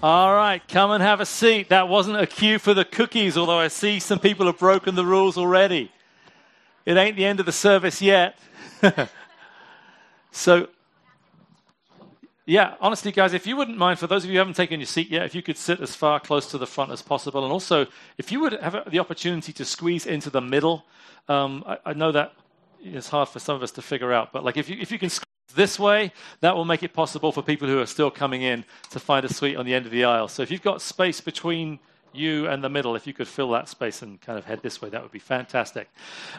All right, come and have a seat. That wasn't a cue for the cookies, although I see some people have broken the rules already. It ain't the end of the service yet. so, yeah, honestly, guys, if you wouldn't mind, for those of you who haven't taken your seat yet, if you could sit as far close to the front as possible. And also, if you would have the opportunity to squeeze into the middle, um, I, I know that it's hard for some of us to figure out, but like if you, if you can this way, that will make it possible for people who are still coming in to find a suite on the end of the aisle. So if you've got space between you and the middle, if you could fill that space and kind of head this way, that would be fantastic.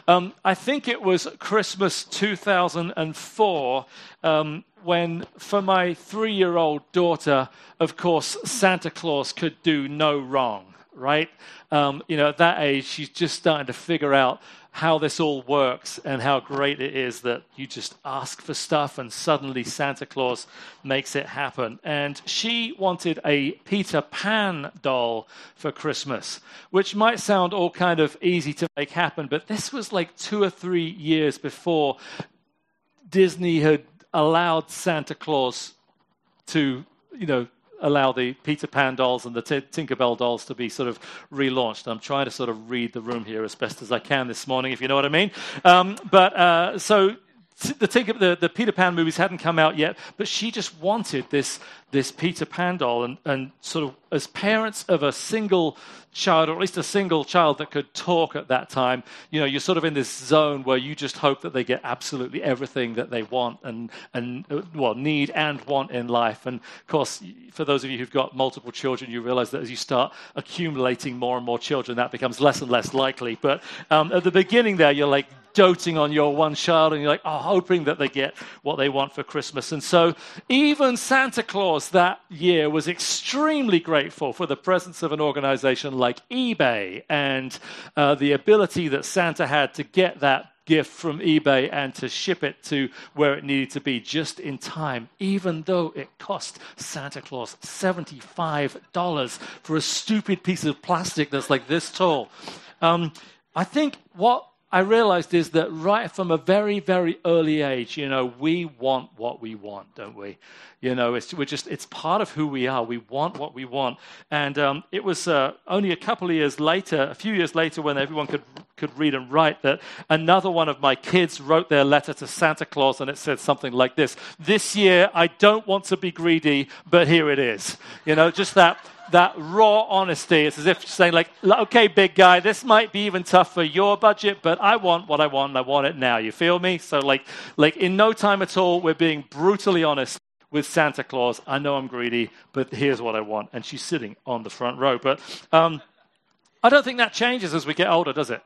Um, I think it was Christmas 2004 um, when, for my three year old daughter, of course, Santa Claus could do no wrong, right? Um, you know, at that age, she's just starting to figure out how this all works and how great it is that you just ask for stuff and suddenly Santa Claus makes it happen. And she wanted a Peter Pan doll for Christmas, which might sound all kind of easy to make happen, but this was like two or three years before Disney had allowed Santa Claus to, you know, allow the Peter Pan dolls and the T- Tinkerbell dolls to be sort of relaunched. I'm trying to sort of read the room here as best as I can this morning, if you know what I mean. Um, but uh, so the, Tinker, the, the, Peter Pan movies hadn't come out yet, but she just wanted this, this Peter Pan doll. And, and sort of, as parents of a single child, or at least a single child that could talk at that time, you know, you're sort of in this zone where you just hope that they get absolutely everything that they want and, and well, need and want in life. And of course, for those of you who've got multiple children, you realize that as you start accumulating more and more children, that becomes less and less likely. But um, at the beginning there, you're like, doting on your one child and you're like, oh, hoping that they get what they want for Christmas. And so even Santa Claus that year was extremely grateful for the presence of an organization like eBay and uh, the ability that Santa had to get that gift from eBay and to ship it to where it needed to be just in time, even though it cost Santa Claus $75 for a stupid piece of plastic that's like this tall. Um, I think what I realized is that right from a very, very early age, you know, we want what we want, don't we? You know, it's, we're just, it's part of who we are. We want what we want. And um, it was uh, only a couple of years later, a few years later, when everyone could, could read and write, that another one of my kids wrote their letter to Santa Claus, and it said something like this This year, I don't want to be greedy, but here it is. You know, just that that raw honesty. It's as if saying, like, okay, big guy, this might be even tough for your budget, but I want what I want and I want it now. You feel me? So, like, like in no time at all, we're being brutally honest with Santa Claus. I know I'm greedy, but here's what I want. And she's sitting on the front row. But um, I don't think that changes as we get older, does it?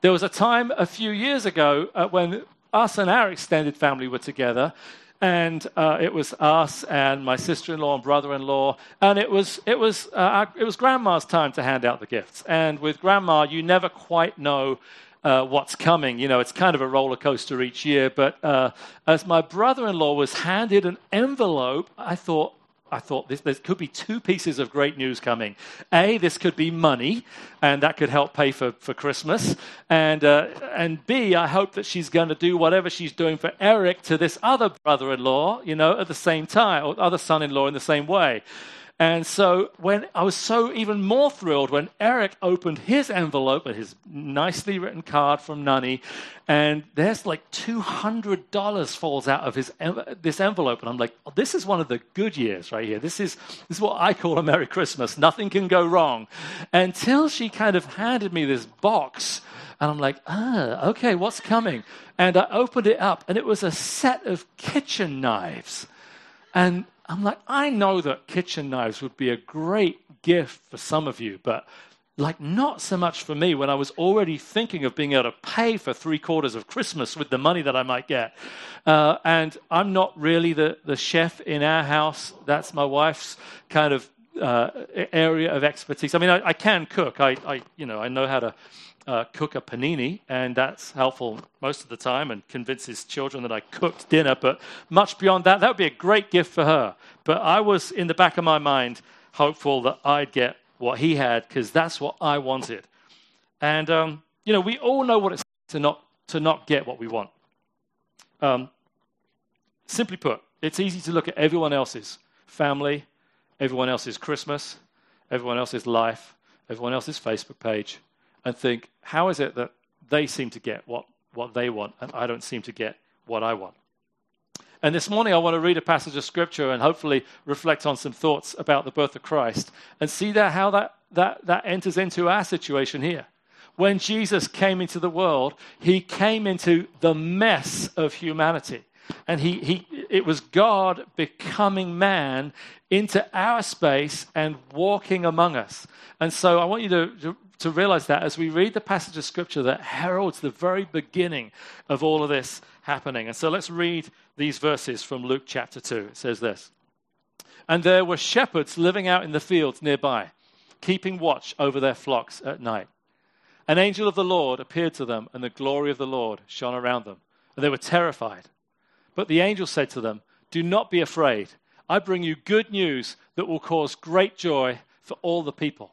There was a time a few years ago uh, when us and our extended family were together and uh, it was us and my sister-in-law and brother-in-law, and it was it was uh, it was grandma's time to hand out the gifts. And with grandma, you never quite know. Uh, what's coming. You know, it's kind of a roller coaster each year. But uh, as my brother in law was handed an envelope, I thought, I thought this, there could be two pieces of great news coming. A, this could be money, and that could help pay for, for Christmas. And, uh, and B, I hope that she's going to do whatever she's doing for Eric to this other brother in law, you know, at the same time, or other son in law in the same way. And so when I was so even more thrilled when Eric opened his envelope with his nicely written card from Nunny, and there's like $200 falls out of his this envelope, and I'm like, oh, this is one of the good years right here. This is this is what I call a Merry Christmas. Nothing can go wrong. Until she kind of handed me this box. And I'm like, ah, okay, what's coming? And I opened it up, and it was a set of kitchen knives. And I'm like, I know that kitchen knives would be a great gift for some of you, but like not so much for me when I was already thinking of being able to pay for three quarters of Christmas with the money that I might get. Uh, and I'm not really the, the chef in our house. That's my wife's kind of uh, area of expertise. I mean, I, I can cook. I, I, you know, I know how to uh, cook a panini, and that's helpful most of the time and convinces children that I cooked dinner. But much beyond that, that would be a great gift for her. But I was, in the back of my mind, hopeful that I'd get what he had because that's what I wanted. And, um, you know, we all know what it's to not, to not get what we want. Um, simply put, it's easy to look at everyone else's family everyone else's Christmas, everyone else's life, everyone else's Facebook page, and think, how is it that they seem to get what, what they want and I don't seem to get what I want? And this morning, I want to read a passage of scripture and hopefully reflect on some thoughts about the birth of Christ and see that how that, that, that enters into our situation here. When Jesus came into the world, he came into the mess of humanity. And he, he, it was God becoming man into our space and walking among us. And so I want you to, to, to realize that as we read the passage of scripture that heralds the very beginning of all of this happening. And so let's read these verses from Luke chapter 2. It says this And there were shepherds living out in the fields nearby, keeping watch over their flocks at night. An angel of the Lord appeared to them, and the glory of the Lord shone around them, and they were terrified. But the angel said to them, Do not be afraid. I bring you good news that will cause great joy for all the people.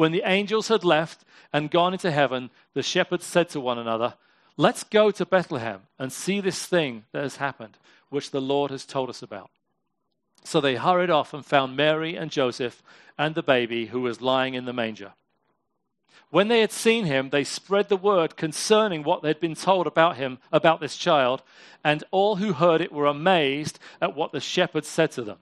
When the angels had left and gone into heaven, the shepherds said to one another, Let's go to Bethlehem and see this thing that has happened, which the Lord has told us about. So they hurried off and found Mary and Joseph and the baby who was lying in the manger. When they had seen him, they spread the word concerning what they'd been told about him, about this child, and all who heard it were amazed at what the shepherds said to them.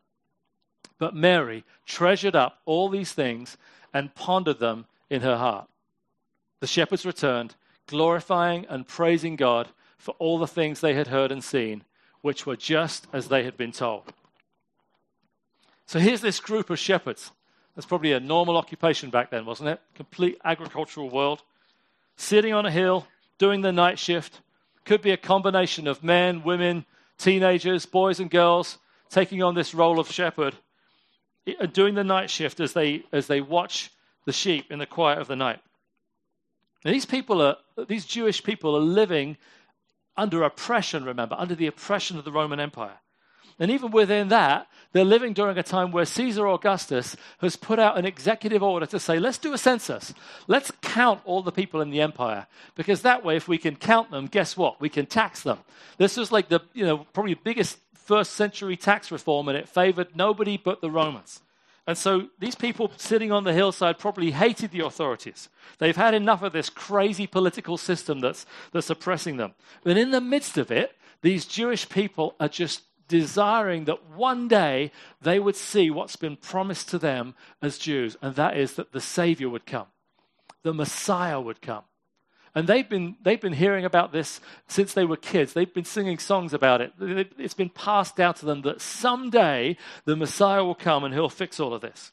But Mary treasured up all these things and pondered them in her heart. The shepherds returned, glorifying and praising God for all the things they had heard and seen, which were just as they had been told. So here's this group of shepherds. That's probably a normal occupation back then, wasn't it? Complete agricultural world. Sitting on a hill, doing the night shift. Could be a combination of men, women, teenagers, boys, and girls taking on this role of shepherd, Uh, doing the night shift as they, as they watch the sheep in the quiet of the night. And these people are, these Jewish people are living under oppression, remember, under the oppression of the Roman Empire. And even within that, they're living during a time where Caesar Augustus has put out an executive order to say, let's do a census. Let's count all the people in the empire. Because that way, if we can count them, guess what? We can tax them. This was like the, you know, probably biggest first century tax reform, and it favored nobody but the Romans. And so these people sitting on the hillside probably hated the authorities. They've had enough of this crazy political system that's, that's oppressing them. But in the midst of it, these Jewish people are just desiring that one day they would see what's been promised to them as Jews, and that is that the Savior would come, the Messiah would come. And they've been, they've been hearing about this since they were kids. They've been singing songs about it. It's been passed down to them that someday the Messiah will come and he'll fix all of this.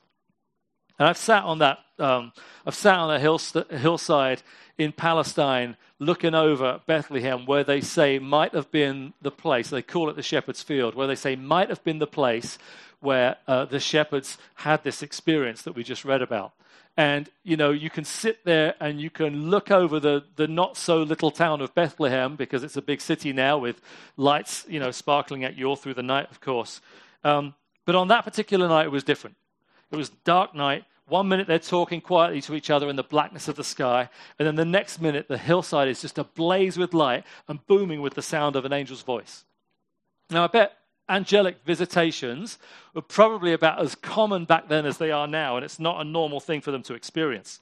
And I've sat on that, um, I've sat on a hill, hillside in Palestine looking over Bethlehem, where they say might have been the place, they call it the shepherd's field, where they say might have been the place where uh, the shepherds had this experience that we just read about. And, you know, you can sit there and you can look over the, the not so little town of Bethlehem because it's a big city now with lights, you know, sparkling at you all through the night, of course. Um, but on that particular night, it was different. It was dark night. One minute they're talking quietly to each other in the blackness of the sky, and then the next minute the hillside is just ablaze with light and booming with the sound of an angel's voice. Now, I bet angelic visitations were probably about as common back then as they are now, and it's not a normal thing for them to experience.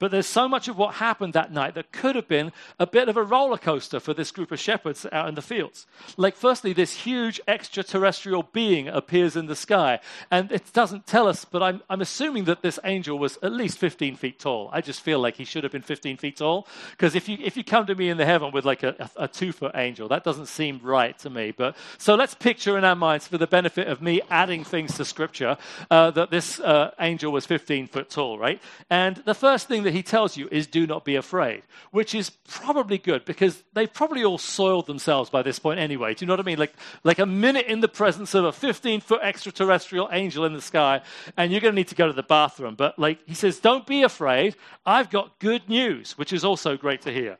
But there's so much of what happened that night that could have been a bit of a roller coaster for this group of shepherds out in the fields. Like, firstly, this huge extraterrestrial being appears in the sky. And it doesn't tell us, but I'm, I'm assuming that this angel was at least 15 feet tall. I just feel like he should have been 15 feet tall. Because if you, if you come to me in the heaven with like a, a, a two foot angel, that doesn't seem right to me. But so let's picture in our minds, for the benefit of me adding things to scripture, uh, that this uh, angel was 15 foot tall, right? And the first thing that that he tells you is do not be afraid, which is probably good because they've probably all soiled themselves by this point anyway. Do you know what I mean? Like, like a minute in the presence of a 15 foot extraterrestrial angel in the sky, and you're going to need to go to the bathroom. But like he says, don't be afraid. I've got good news, which is also great to hear.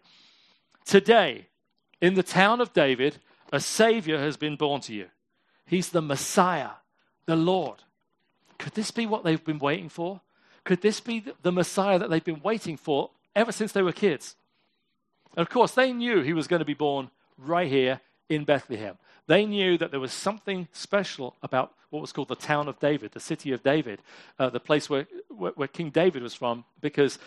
Today, in the town of David, a Savior has been born to you. He's the Messiah, the Lord. Could this be what they've been waiting for? Could this be the Messiah that they've been waiting for ever since they were kids? And of course, they knew he was going to be born right here in Bethlehem. They knew that there was something special about what was called the town of David, the city of David, uh, the place where, where, where King David was from, because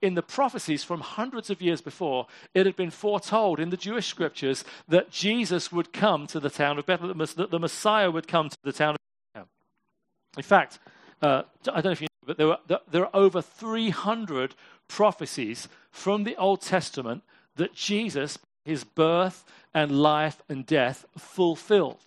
in the prophecies from hundreds of years before, it had been foretold in the Jewish scriptures that Jesus would come to the town of Bethlehem, that the Messiah would come to the town of Bethlehem. In fact, uh, I don't know if you but there, were, there are over 300 prophecies from the Old Testament that Jesus, his birth and life and death, fulfilled.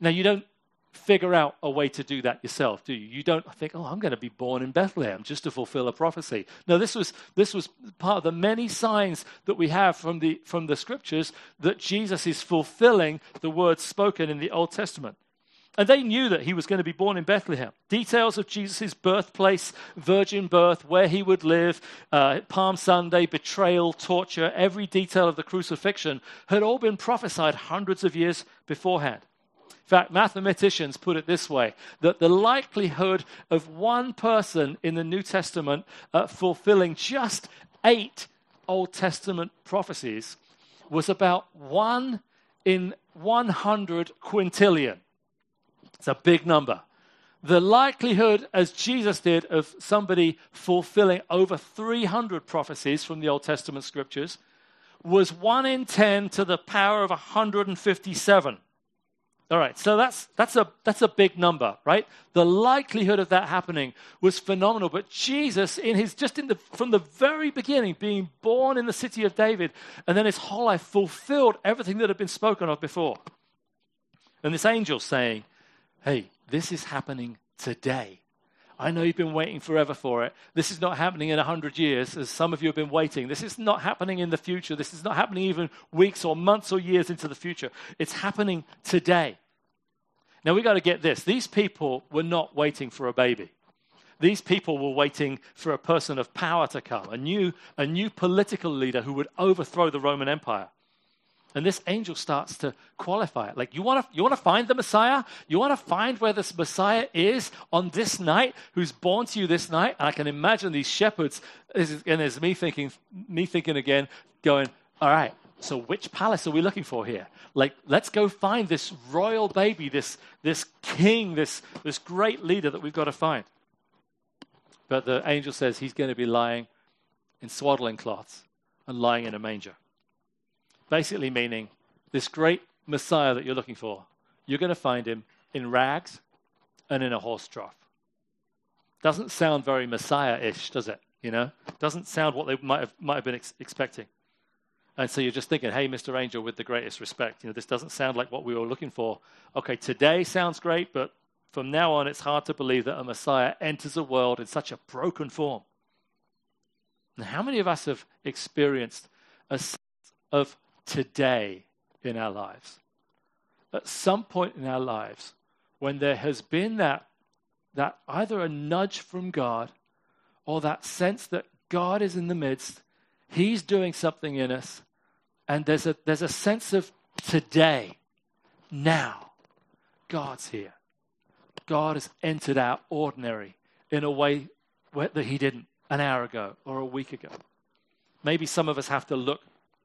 Now, you don't figure out a way to do that yourself, do you? You don't think, oh, I'm going to be born in Bethlehem just to fulfill a prophecy. No, this was, this was part of the many signs that we have from the, from the scriptures that Jesus is fulfilling the words spoken in the Old Testament. And they knew that he was going to be born in Bethlehem. Details of Jesus' birthplace, virgin birth, where he would live, uh, Palm Sunday, betrayal, torture, every detail of the crucifixion had all been prophesied hundreds of years beforehand. In fact, mathematicians put it this way that the likelihood of one person in the New Testament uh, fulfilling just eight Old Testament prophecies was about one in 100 quintillion. It's a big number. The likelihood, as Jesus did, of somebody fulfilling over 300 prophecies from the Old Testament scriptures was 1 in 10 to the power of 157. All right, so that's, that's, a, that's a big number, right? The likelihood of that happening was phenomenal. But Jesus, in his, just in the, from the very beginning, being born in the city of David, and then his whole life fulfilled everything that had been spoken of before. And this angel saying, hey, this is happening today. I know you've been waiting forever for it. This is not happening in 100 years, as some of you have been waiting. This is not happening in the future. This is not happening even weeks or months or years into the future. It's happening today. Now, we've got to get this. These people were not waiting for a baby. These people were waiting for a person of power to come, a new, a new political leader who would overthrow the Roman Empire. And this angel starts to qualify it. Like, you want to you wanna find the Messiah? You want to find where this Messiah is on this night, who's born to you this night? And I can imagine these shepherds, and there's me thinking, me thinking again, going, all right, so which palace are we looking for here? Like, let's go find this royal baby, this, this king, this, this great leader that we've got to find. But the angel says he's going to be lying in swaddling cloths and lying in a manger. Basically, meaning this great Messiah that you're looking for, you're going to find him in rags and in a horse trough. Doesn't sound very Messiah ish, does it? You know, doesn't sound what they might have, might have been ex- expecting. And so you're just thinking, hey, Mr. Angel, with the greatest respect, you know, this doesn't sound like what we were looking for. Okay, today sounds great, but from now on, it's hard to believe that a Messiah enters a world in such a broken form. How many of us have experienced a sense of today in our lives. At some point in our lives, when there has been that, that either a nudge from God or that sense that God is in the midst, He's doing something in us, and there's a, there's a sense of today, now, God's here. God has entered our ordinary in a way that He didn't an hour ago or a week ago. Maybe some of us have to look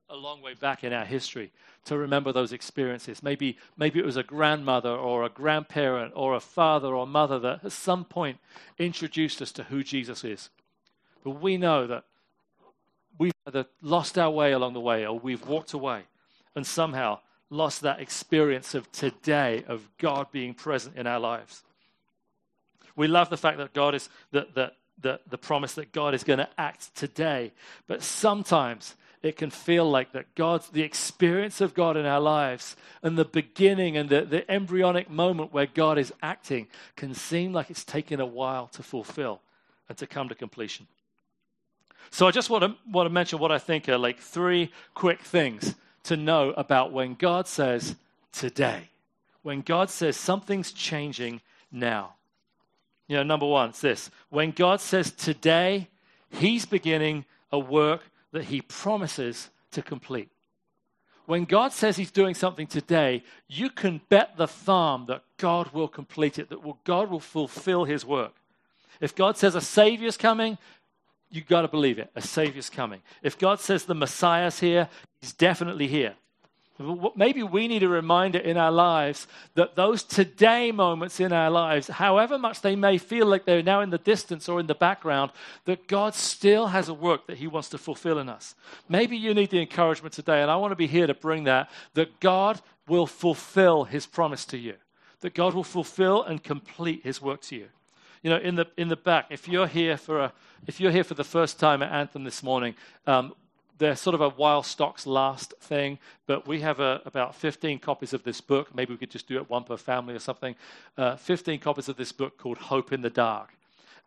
a long way back in our history to remember those experiences. Maybe, maybe it was a grandmother or a grandparent or a father or mother that at some point introduced us to who Jesus is. But we know that we've either lost our way along the way or we've walked away and somehow lost that experience of today of God being present in our lives. We love the fact that God is that that the, the promise that God is going to act today. But sometimes it can feel like that God's the experience of God in our lives and the beginning and the, the embryonic moment where God is acting can seem like it's taken a while to fulfill and to come to completion. So I just want to, want to mention what I think are like three quick things to know about when God says today. When God says something's changing now. You know, number one, it's this. When God says today, He's beginning a work that He promises to complete. When God says He's doing something today, you can bet the farm that God will complete it, that God will fulfill His work. If God says a Savior's coming, you've got to believe it. A Savior's coming. If God says the Messiah's here, He's definitely here. Maybe we need a reminder in our lives that those today moments in our lives, however much they may feel like they're now in the distance or in the background, that God still has a work that He wants to fulfill in us. Maybe you need the encouragement today, and I want to be here to bring that, that God will fulfill His promise to you, that God will fulfill and complete His work to you. You know, in the in the back, if you're here for a if you're here for the first time at Anthem this morning, um, they're sort of a while stocks last thing, but we have about 15 copies of this book. Maybe we could just do it one per family or something. Uh, 15 copies of this book called Hope in the Dark.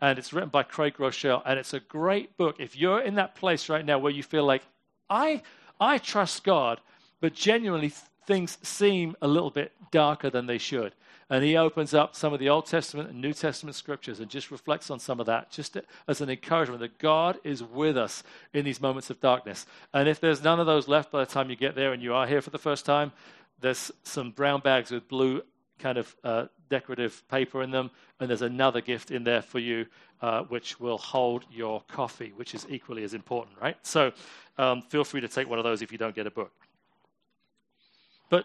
And it's written by Craig Groeschel, and it's a great book. If you're in that place right now where you feel like, I, I trust God, but genuinely things seem a little bit darker than they should, and he opens up some of the Old Testament and New Testament scriptures and just reflects on some of that, just as an encouragement that God is with us in these moments of darkness. And if there's none of those left by the time you get there and you are here for the first time, there's some brown bags with blue kind of uh, decorative paper in them, and there's another gift in there for you, uh, which will hold your coffee, which is equally as important, right? So um, feel free to take one of those if you don't get a book. But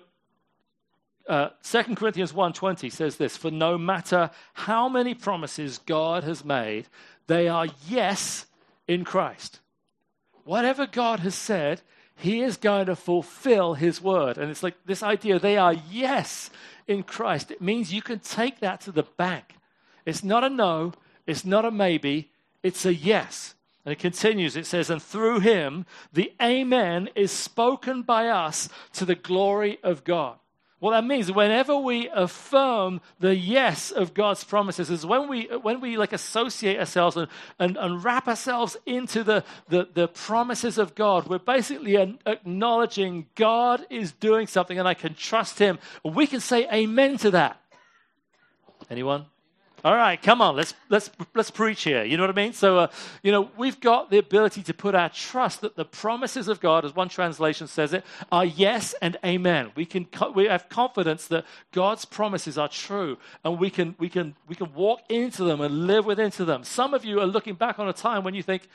uh, 2 Corinthians 1.20 says this, For no matter how many promises God has made, they are yes in Christ. Whatever God has said, he is going to fulfill his word. And it's like this idea, they are yes in Christ. It means you can take that to the bank. It's not a no, it's not a maybe, it's a yes. And it continues, it says, And through him, the Amen is spoken by us to the glory of God. What that means, whenever we affirm the yes of God's promises, is when we, when we like associate ourselves and, and, and wrap ourselves into the, the, the promises of God, we're basically acknowledging God is doing something and I can trust Him. We can say amen to that. Anyone? All right, come on, let's let's let's preach here. You know what I mean? So, uh, you know, we've got the ability to put our trust that the promises of God, as one translation says it, are yes and amen. We can we have confidence that God's promises are true, and we can we can we can walk into them and live within them. Some of you are looking back on a time when you think,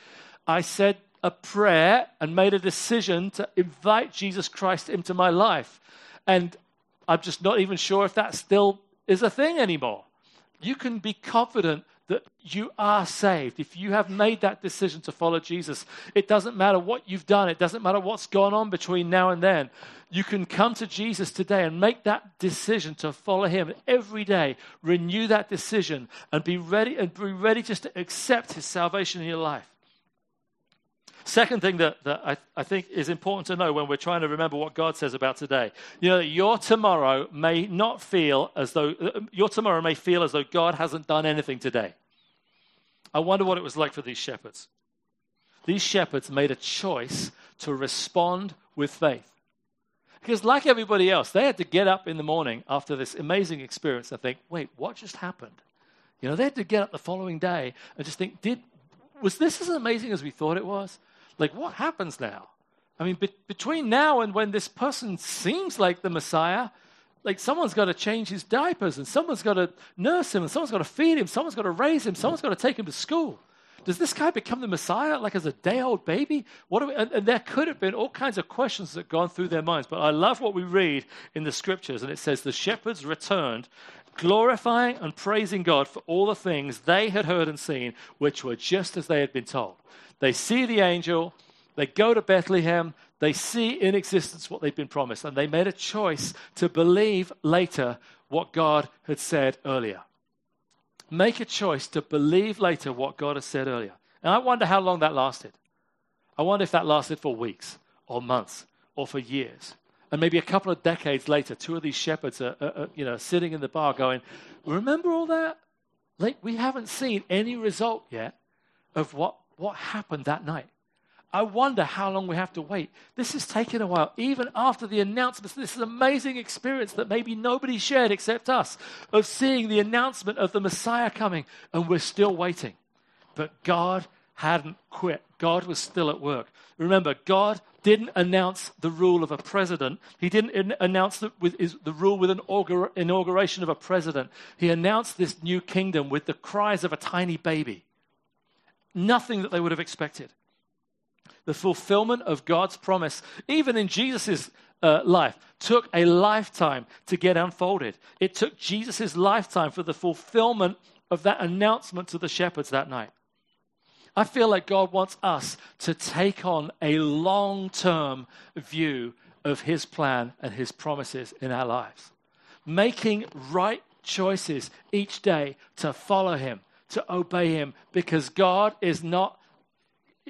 I said a prayer and made a decision to invite Jesus Christ into my life, and I'm just not even sure if that still is a thing anymore you can be confident that you are saved. If you have made that decision to follow Jesus, it doesn't matter what you've done, it doesn't matter what's gone on between now and then. You can come to Jesus today and make that decision to follow him every day. Renew that decision and be ready and be ready just to accept his salvation in your life. Second thing that, that I, I think is important to know when we're trying to remember what God says about today. You know, your tomorrow may not feel as though, uh, your tomorrow may feel as though God hasn't done anything today. I wonder what it was like for these shepherds. These shepherds made a choice to respond with faith. Because, like everybody else, they had to get up in the morning after this amazing experience and think, wait, what just happened? You know, they had to get up the following day and just think, did, was this as amazing as we thought it was? Like, what happens now? I mean, be- between now and when this person seems like the Messiah, like someone's got to change his diapers and someone's got to nurse him and someone's got to feed him, someone's got to raise him, someone's got to take him to school. Does this guy become the Messiah like as a day old baby? What we, and, and, there could have been all kinds of questions that gone through their minds. But I love what we read in the scriptures, and it says the shepherds returned, glorifying and praising God for all the things they had heard and seen, which were just as they had been told. They see the angel, they go to Bethlehem, they see in existence what they've been promised, and they made a choice to believe later what God had said earlier. Make a choice to believe later what God has said earlier. And I wonder how long that lasted. I wonder if that lasted for weeks or months or for years. And maybe a couple of decades later, two of these shepherds are, are, are you know, sitting in the bar going, Remember all that? Like, we haven't seen any result yet of what what happened that night. I wonder how long we have to wait. This is taking a while, even after the announcements. This is an amazing experience that maybe nobody shared except us of seeing the announcement of the Messiah coming, and we're still waiting. But God hadn't quit, God was still at work. Remember, God didn't announce the rule of a president. He didn't announce the, the rule with an inauguration of a president. He announced this new kingdom with the cries of a tiny baby. Nothing that they would have expected. The fulfillment of God's promise, even in Jesus' uh, life, took a lifetime to get unfolded. It took Jesus' lifetime for the fulfillment of that announcement to the shepherds that night. I feel like God wants us to take on a long term view of His plan and His promises in our lives. Making right choices each day to follow Him, to obey Him, because God is not,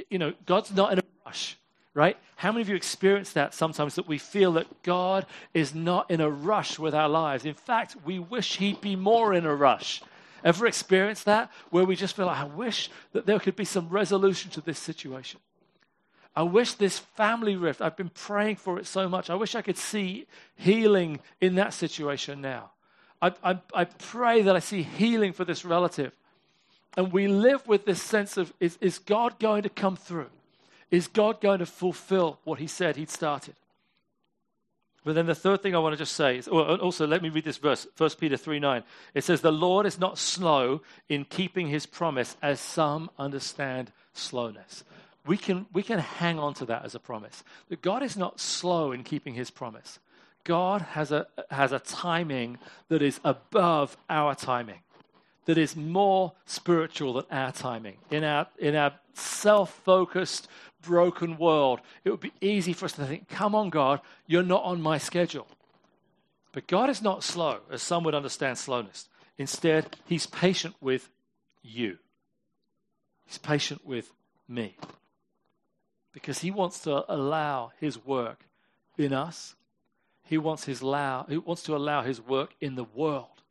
you know, God's not in a rush, right? How many of you experience that sometimes that we feel that God is not in a rush with our lives? In fact, we wish He'd be more in a rush. Ever experienced that? Where we just feel like, I wish that there could be some resolution to this situation. I wish this family rift, I've been praying for it so much. I wish I could see healing in that situation now. I, I, I pray that I see healing for this relative. And we live with this sense of is, is God going to come through? Is God going to fulfill what he said he'd started? But then the third thing I want to just say is also let me read this verse, 1 Peter 3 9. It says, The Lord is not slow in keeping his promise, as some understand slowness. We can, we can hang on to that as a promise. That God is not slow in keeping his promise. God has a, has a timing that is above our timing, that is more spiritual than our timing. In our, in our self focused, broken world, it would be easy for us to think, come on, God, you're not on my schedule. But God is not slow, as some would understand slowness. Instead, He's patient with you, He's patient with me. Because He wants to allow His work in us. He wants, his allow, he wants to allow His work in the world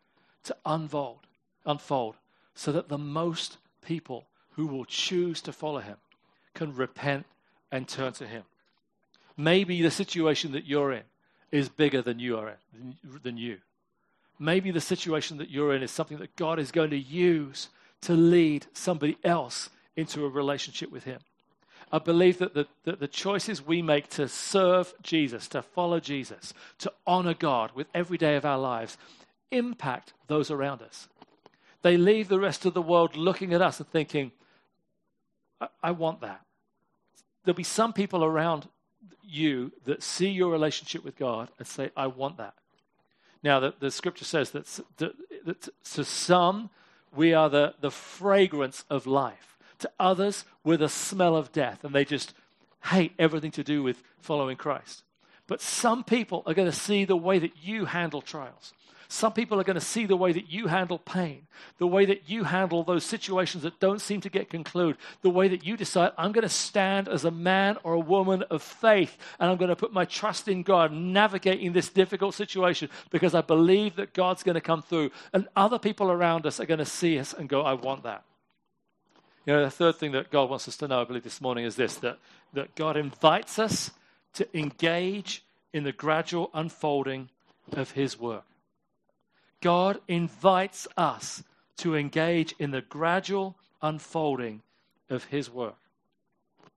to unfold, unfold so that the most people who will choose to follow Him can repent and turn to Him. Maybe the situation that you're in is bigger than you are in, than you. Maybe the situation that you're in is something that God is going to use to lead somebody else into a relationship with Him. I believe that the, that the choices we make to serve Jesus, to follow Jesus, to honor God with every day of our lives impact those around us. They leave the rest of the world looking at us and thinking, I, want that. There'll be some people around you that see your relationship with God and say, I want that. Now, the, the scripture says that, that, that to some, we are the, the fragrance of life. To others, we're the smell of death, and they just hate everything to do with following Christ. But some people are going to see the way that you handle trials. Some people are going to see the way that you handle pain, the way that you handle those situations that don't seem to get concluded, the way that you decide, I'm going to stand as a man or a woman of faith and I'm going to put my trust in God, navigating this difficult situation because I believe that God's going to come through. And other people around us are going to see us and go, I want that. You know, the third thing that God wants us to know, I believe, this morning is this that, that God invites us to engage in the gradual unfolding of His work. God invites us to engage in the gradual unfolding of his work.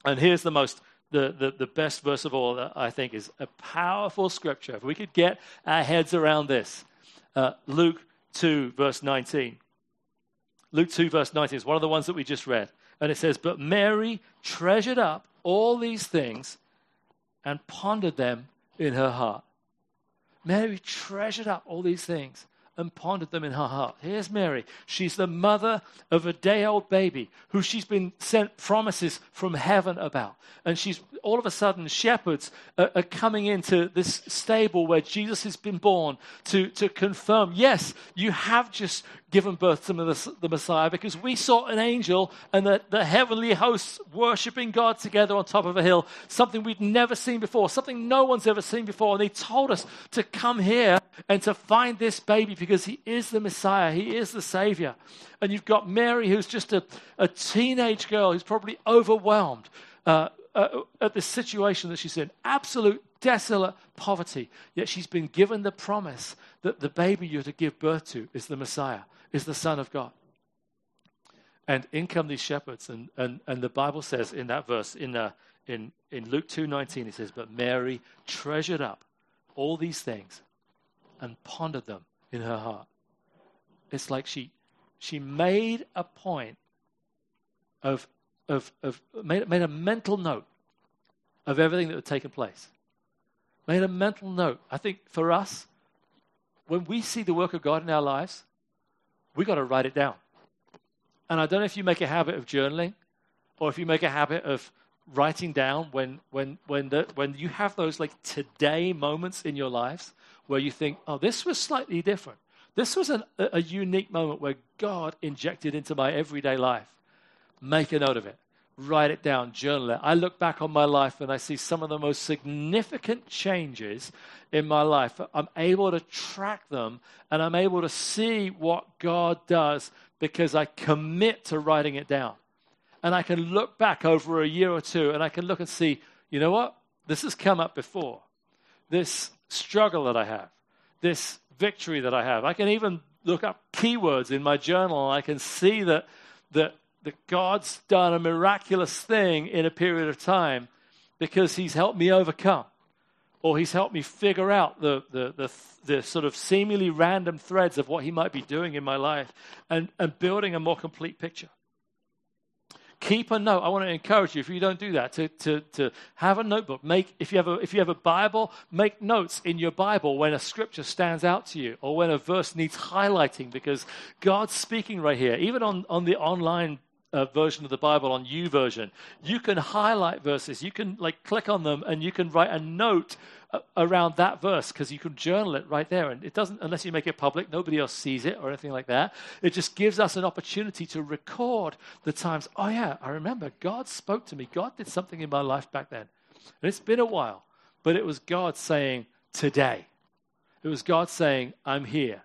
And here's the most the, the, the best verse of all that I think is a powerful scripture. If we could get our heads around this, uh, Luke 2, verse 19. Luke 2, verse 19 is one of the ones that we just read. And it says, But Mary treasured up all these things and pondered them in her heart. Mary treasured up all these things and pondered them in her heart. Here's Mary. She's the mother of a day old baby who she's been sent promises from heaven about. And she's all of a sudden, shepherds are, are coming into this stable where Jesus has been born to, to confirm yes, you have just given birth to the, Messiah because we saw an angel and the, the heavenly hosts worshiping God together on top of a hill, something we'd never seen before, something no one's ever seen before. And they told us to come here and to find this baby because he is the Messiah, he is the Savior. And you've got Mary, who's just a, a teenage girl who's probably overwhelmed. Uh, uh, at the situation that she's in absolute desolate poverty. Yet she's been given the promise that the baby you're to give birth to is the Messiah, is the Son of God. And in come these shepherds, and, and, and the Bible says in that verse, in, uh, in, in Luke 2.19, it says, But Mary treasured up all these things and pondered them in her heart. It's like she, she made a point of, of, of made, made a mental note of everything that had taken place. Made a mental note. I think for us, when we see the work of God in our lives, we got to write it down. And I don't know if you make a habit of journaling or if you make a habit of writing down when, when, when, the, when you have those like today moments in your lives where you think, oh, this was slightly different. This was an, a unique moment where God injected into my everyday life. Make a note of it. Write it down, journal it. I look back on my life and I see some of the most significant changes in my life. I'm able to track them and I'm able to see what God does because I commit to writing it down. And I can look back over a year or two and I can look and see, you know what? This has come up before. This struggle that I have, this victory that I have. I can even look up keywords in my journal and I can see that, that, that God's done a miraculous thing in a period of time because He's helped me overcome or he's helped me figure out the, the, the, the, sort of seemingly random threads of what he might be doing in my life and, and building a more complete picture. Keep a note. I want to encourage you, if you don't do that, to, to, to have a notebook. Make, if, you have a, if you have a Bible, make notes in your Bible when a scripture stands out to you or when a verse needs highlighting because God's speaking right here. Even on, on the online uh, version of the Bible on U YouVersion, you can highlight verses. You can like click on them and you can write a note uh, around that verse because you can journal it right there. And it doesn't, unless you make it public, nobody else sees it or anything like that. It just gives us an opportunity to record the times. Oh yeah, I remember God spoke to me. God did something in my life back then, and it's been a while, but it was God saying today. It was God saying, "I'm here.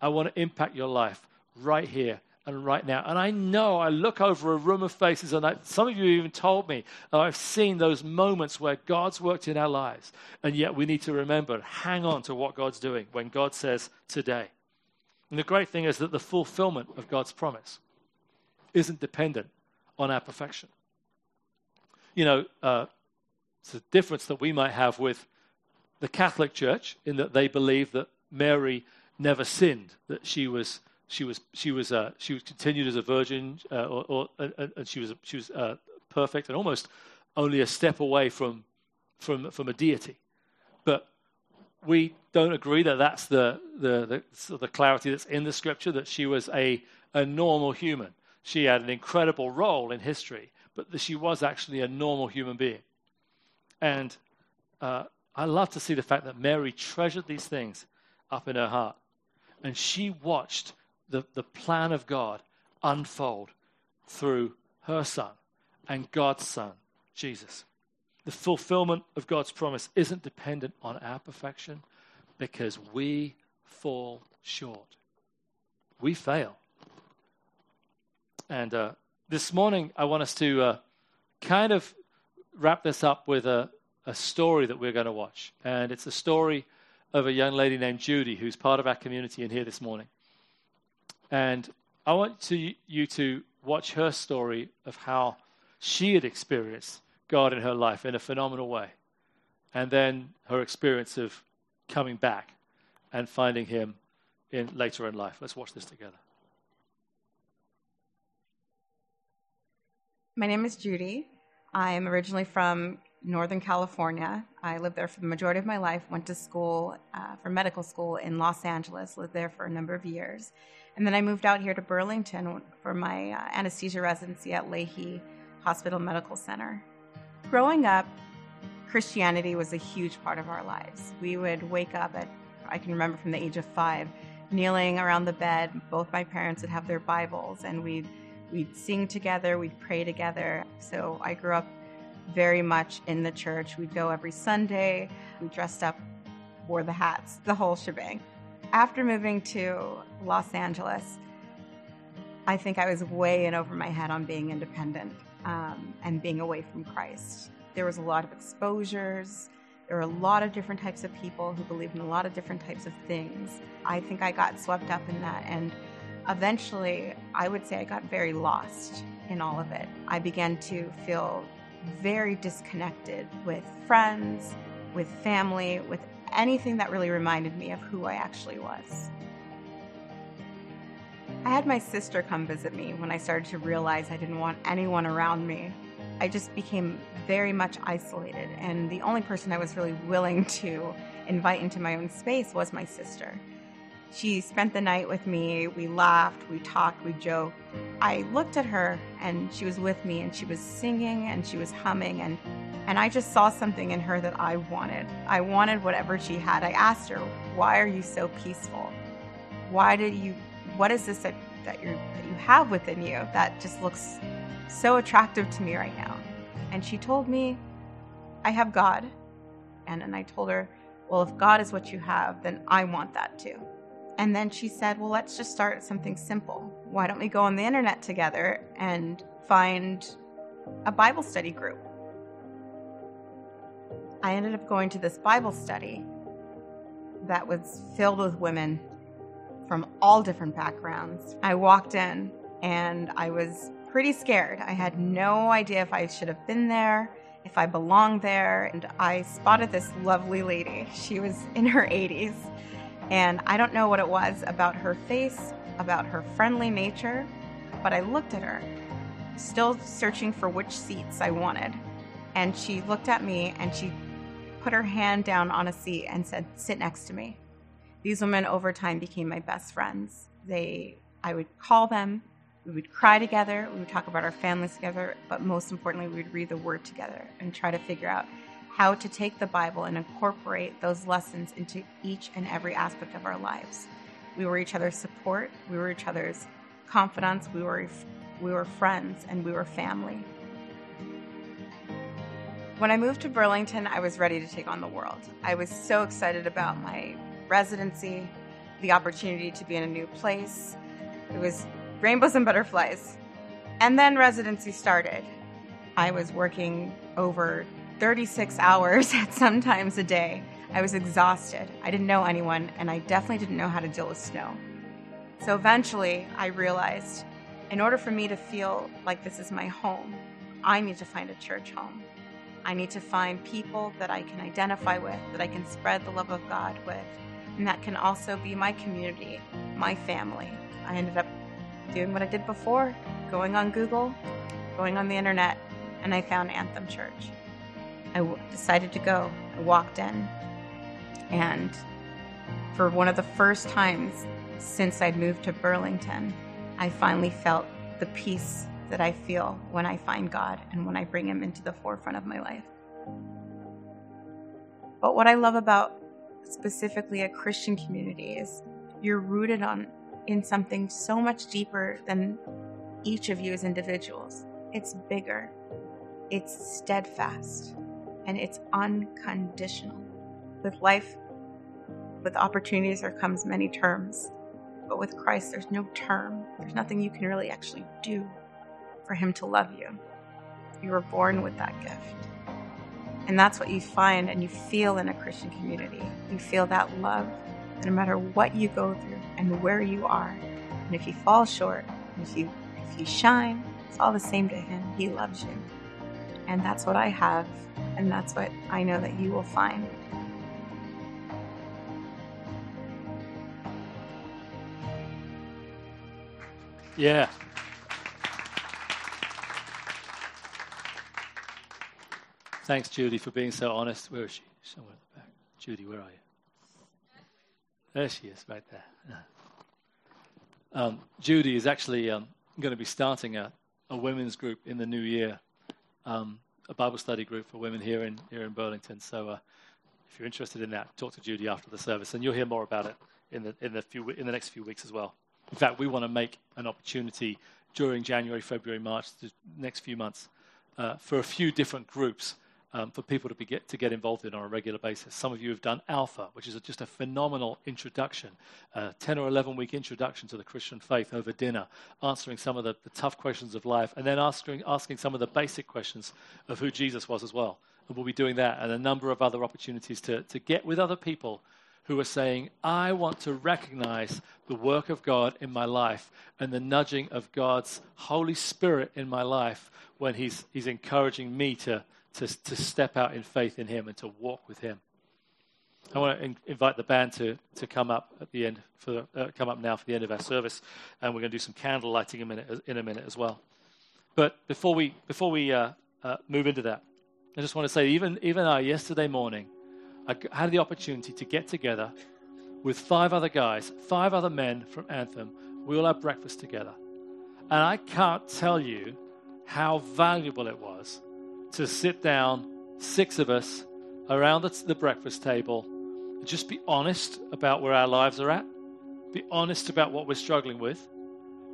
I want to impact your life right here." And right now. And I know I look over a room of faces, and I, some of you even told me I've seen those moments where God's worked in our lives. And yet we need to remember, hang on to what God's doing when God says today. And the great thing is that the fulfillment of God's promise isn't dependent on our perfection. You know, uh, it's a difference that we might have with the Catholic Church in that they believe that Mary never sinned, that she was she was she was uh, she was continued as a virgin, uh, or, or and she was she was uh, perfect and almost only a step away from from from a deity. But we don't agree that that's the the the, the clarity that's in the scripture that she was a a normal human. She had an incredible role in history, but she was actually a normal human being. And uh, I love to see the fact that Mary treasured these things up in her heart, and she watched the, the plan of God unfold through her son and God's son, Jesus. The fulfillment of God's promise isn't dependent on our perfection because we fall short. We fail. And uh, this morning, I want us to uh, kind of wrap this up with a, a story that we're going to watch. And it's a story of a young lady named Judy who's part of our community in here this morning. And I want to, you to watch her story of how she had experienced God in her life in a phenomenal way. And then her experience of coming back and finding Him in, later in life. Let's watch this together. My name is Judy. I am originally from Northern California. I lived there for the majority of my life, went to school uh, for medical school in Los Angeles, lived there for a number of years. And then I moved out here to Burlington for my uh, anesthesia residency at Lahey Hospital Medical Center. Growing up, Christianity was a huge part of our lives. We would wake up at, I can remember from the age of five, kneeling around the bed. Both my parents would have their Bibles, and we'd we'd sing together, we'd pray together. So I grew up very much in the church. We'd go every Sunday. We dressed up, wore the hats, the whole shebang. After moving to Los Angeles, I think I was way in over my head on being independent um, and being away from Christ. There was a lot of exposures. There were a lot of different types of people who believed in a lot of different types of things. I think I got swept up in that. And eventually, I would say I got very lost in all of it. I began to feel very disconnected with friends, with family, with anything that really reminded me of who I actually was. I had my sister come visit me when I started to realize I didn't want anyone around me. I just became very much isolated, and the only person I was really willing to invite into my own space was my sister. She spent the night with me. We laughed, we talked, we joked. I looked at her and she was with me and she was singing and she was humming and and I just saw something in her that I wanted. I wanted whatever she had. I asked her, "Why are you so peaceful? Why did you what is this that that you that you have within you that just looks so attractive to me right now?" And she told me, "I have God." And and I told her, "Well, if God is what you have, then I want that too." And then she said, Well, let's just start something simple. Why don't we go on the internet together and find a Bible study group? I ended up going to this Bible study that was filled with women from all different backgrounds. I walked in and I was pretty scared. I had no idea if I should have been there, if I belonged there. And I spotted this lovely lady. She was in her 80s and I don't know what it was about her face, about her friendly nature, but I looked at her, still searching for which seats I wanted. And she looked at me and she put her hand down on a seat and said, Sit next to me. These women over time became my best friends. They I would call them, we would cry together, we would talk about our families together, but most importantly, we would read the word together and try to figure out how to take the Bible and incorporate those lessons into each and every aspect of our lives. We were each other's support, we were each other's confidants, we were, we were friends, and we were family. When I moved to Burlington, I was ready to take on the world. I was so excited about my residency, the opportunity to be in a new place. It was rainbows and butterflies. And then residency started. I was working over 36 hours at sometimes a day. I was exhausted. I didn't know anyone, and I definitely didn't know how to deal with snow. So eventually, I realized in order for me to feel like this is my home, I need to find a church home. I need to find people that I can identify with, that I can spread the love of God with, and that can also be my community, my family. I ended up doing what I did before going on Google, going on the internet, and I found Anthem Church. I w- decided to go. I walked in, and for one of the first times since I'd moved to Burlington, I finally felt the peace that I feel when I find God and when I bring Him into the forefront of my life. But what I love about specifically a Christian community is you're rooted on in something so much deeper than each of you as individuals. It's bigger. It's steadfast and it's unconditional. With life, with opportunities, there comes many terms. But with Christ, there's no term. There's nothing you can really actually do for Him to love you. You were born with that gift. And that's what you find and you feel in a Christian community. You feel that love no matter what you go through and where you are. And if you fall short, if you if you shine, it's all the same to him. He loves you. And that's what I have and that's what I know that you will find. Yeah. Thanks, Judy, for being so honest. Where is she? Somewhere in the back. Judy, where are you? There she is, right there. Um, Judy is actually um, going to be starting a, a women's group in the new year. Um, a Bible study group for women here in here in Burlington. So uh, if you're interested in that, talk to Judy after the service, and you'll hear more about it in the in the few in the next few weeks as well. In fact, we want to make an opportunity during January, February, March, the next few months, uh, for a few different groups um, for people to, be get, to get involved in on a regular basis. Some of you have done Alpha, which is a, just a phenomenal introduction, a 10 or 11 week introduction to the Christian faith over dinner, answering some of the, the tough questions of life, and then asking, asking some of the basic questions of who Jesus was as well. And we'll be doing that and a number of other opportunities to, to get with other people who are saying, I want to recognize the work of God in my life and the nudging of God's Holy Spirit in my life when He's, he's encouraging me to, to, to step out in faith in Him and to walk with Him. I want to in, invite the band to, to come up at the end for uh, come up now for the end of our service, and we're going to do some candle lighting in a minute, in a minute as well. But before we before we uh, uh, move into that, I just want to say even even uh, yesterday morning, I had the opportunity to get together with five other guys, five other men from Anthem. We all had breakfast together, and I can't tell you how valuable it was to sit down, six of us, around the, the breakfast table, and just be honest about where our lives are at, be honest about what we're struggling with,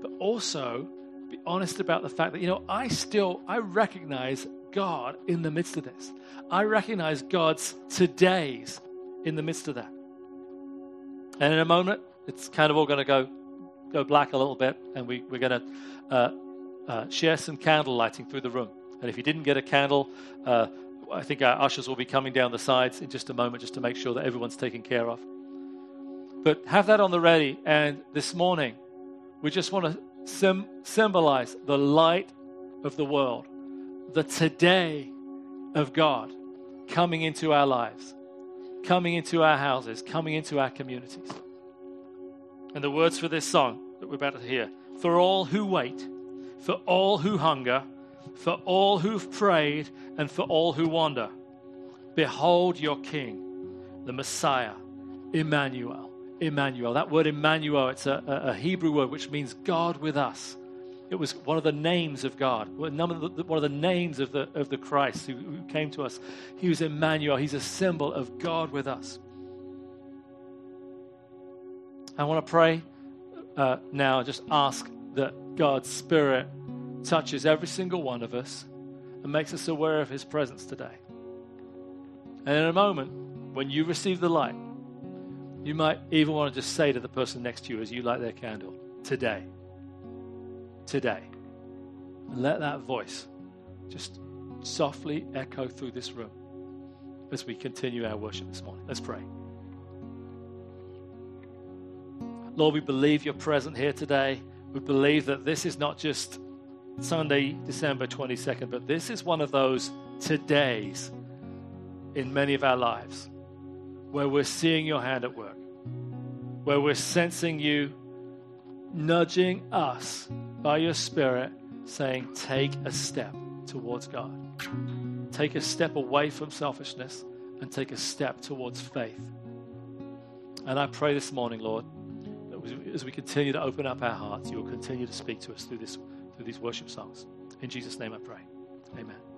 but also be honest about the fact that, you know, I still, I recognize God in the midst of this. I recognize God's todays in the midst of that. And in a moment, it's kind of all going to go go black a little bit, and we, we're going to uh, uh, share some candle lighting through the room. And if you didn't get a candle, uh, I think our ushers will be coming down the sides in just a moment just to make sure that everyone's taken care of. But have that on the ready. And this morning, we just want to sim- symbolize the light of the world, the today of God coming into our lives, coming into our houses, coming into our communities. And the words for this song that we're about to hear for all who wait, for all who hunger, for all who've prayed and for all who wander. Behold your King, the Messiah, Emmanuel. Emmanuel. That word Emmanuel, it's a, a, Hebrew word which means God with us. It was one of the names of God, one of the, names of the, of the Christ who, who came to us. He was Emmanuel. He's a symbol of God with us. I want to pray uh, now, just ask that God's Spirit touches every single one of us and makes us aware of his presence today. And in a moment, when you receive the light, you might even want to just say to the person next to you as you light their candle, Today. Today. And let that voice just softly echo through this room as we continue our worship this morning. Let's pray. Lord, we believe you're present here today. We believe that this is not just Sunday, December 22nd, but this is one of those todays in many of our lives where we're seeing your hand at work, where we're sensing you nudging us by your Spirit, saying, Take a step towards God. Take a step away from selfishness and take a step towards faith. And I pray this morning, Lord, that as we continue to open up our hearts, you will continue to speak to us through this through these worship songs. In Jesus' name I pray. Amen.